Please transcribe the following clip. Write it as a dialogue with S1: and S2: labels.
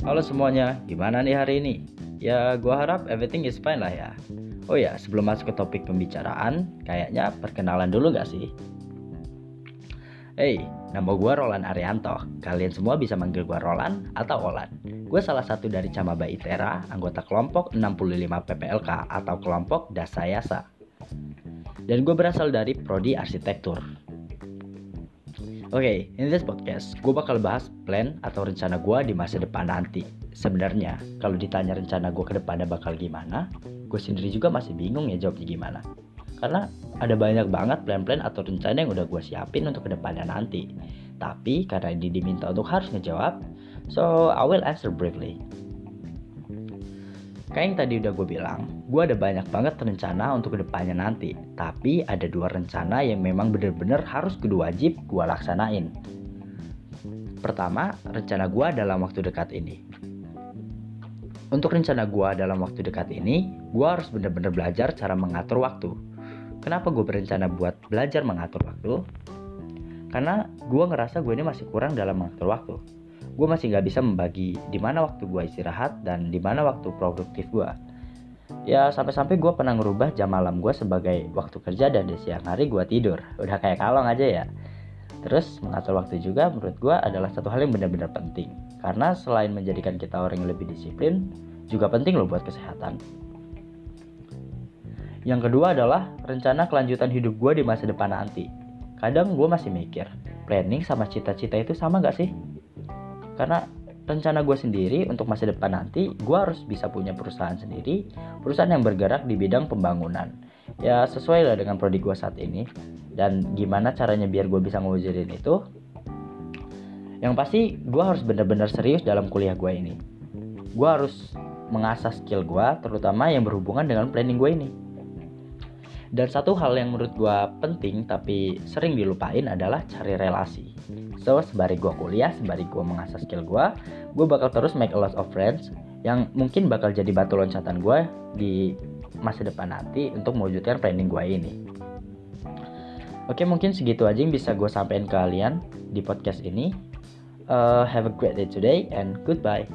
S1: Halo semuanya, gimana nih hari ini? Ya, gua harap everything is fine lah ya. Oh ya, sebelum masuk ke topik pembicaraan, kayaknya perkenalan dulu gak sih? Hey, nama gua Roland Arianto. Kalian semua bisa manggil gua Roland atau Olan. Gue salah satu dari Camaba Itera, anggota kelompok 65 PPLK atau kelompok Dasayasa. Dan gue berasal dari Prodi Arsitektur. Oke, okay, in this podcast, gue bakal bahas plan atau rencana gue di masa depan nanti. Sebenarnya, kalau ditanya rencana gue ke depannya bakal gimana, gue sendiri juga masih bingung ya jawabnya gimana. Karena ada banyak banget plan-plan atau rencana yang udah gue siapin untuk ke depannya nanti. Tapi karena ini diminta untuk harus ngejawab, so I will answer briefly. Kayak yang tadi udah gue bilang, gue ada banyak banget rencana untuk ke depannya nanti. Tapi ada dua rencana yang memang bener-bener harus kudu wajib gue laksanain. Pertama, rencana gue dalam waktu dekat ini. Untuk rencana gue dalam waktu dekat ini, gue harus bener-bener belajar cara mengatur waktu. Kenapa gue berencana buat belajar mengatur waktu? Karena gue ngerasa gue ini masih kurang dalam mengatur waktu gue masih nggak bisa membagi di mana waktu gue istirahat dan di mana waktu produktif gue. Ya sampai-sampai gue pernah ngerubah jam malam gue sebagai waktu kerja dan di siang hari gue tidur. Udah kayak kalong aja ya. Terus mengatur waktu juga menurut gue adalah satu hal yang benar-benar penting. Karena selain menjadikan kita orang yang lebih disiplin, juga penting loh buat kesehatan. Yang kedua adalah rencana kelanjutan hidup gue di masa depan nanti. Kadang gue masih mikir, planning sama cita-cita itu sama gak sih? Karena rencana gue sendiri untuk masa depan nanti gue harus bisa punya perusahaan sendiri perusahaan yang bergerak di bidang pembangunan. Ya sesuai lah dengan prodi gue saat ini. Dan gimana caranya biar gue bisa ngewujudin itu? Yang pasti gue harus benar-benar serius dalam kuliah gue ini. Gue harus mengasah skill gue terutama yang berhubungan dengan planning gue ini. Dan satu hal yang menurut gue penting tapi sering dilupain adalah cari relasi. So, sembari gue kuliah, sembari gue mengasah skill gue, gue bakal terus make a lot of friends yang mungkin bakal jadi batu loncatan gue di masa depan nanti untuk mewujudkan planning gue ini. Oke, mungkin segitu aja yang bisa gue sampaikan ke kalian di podcast ini. Uh, have a great day today and goodbye.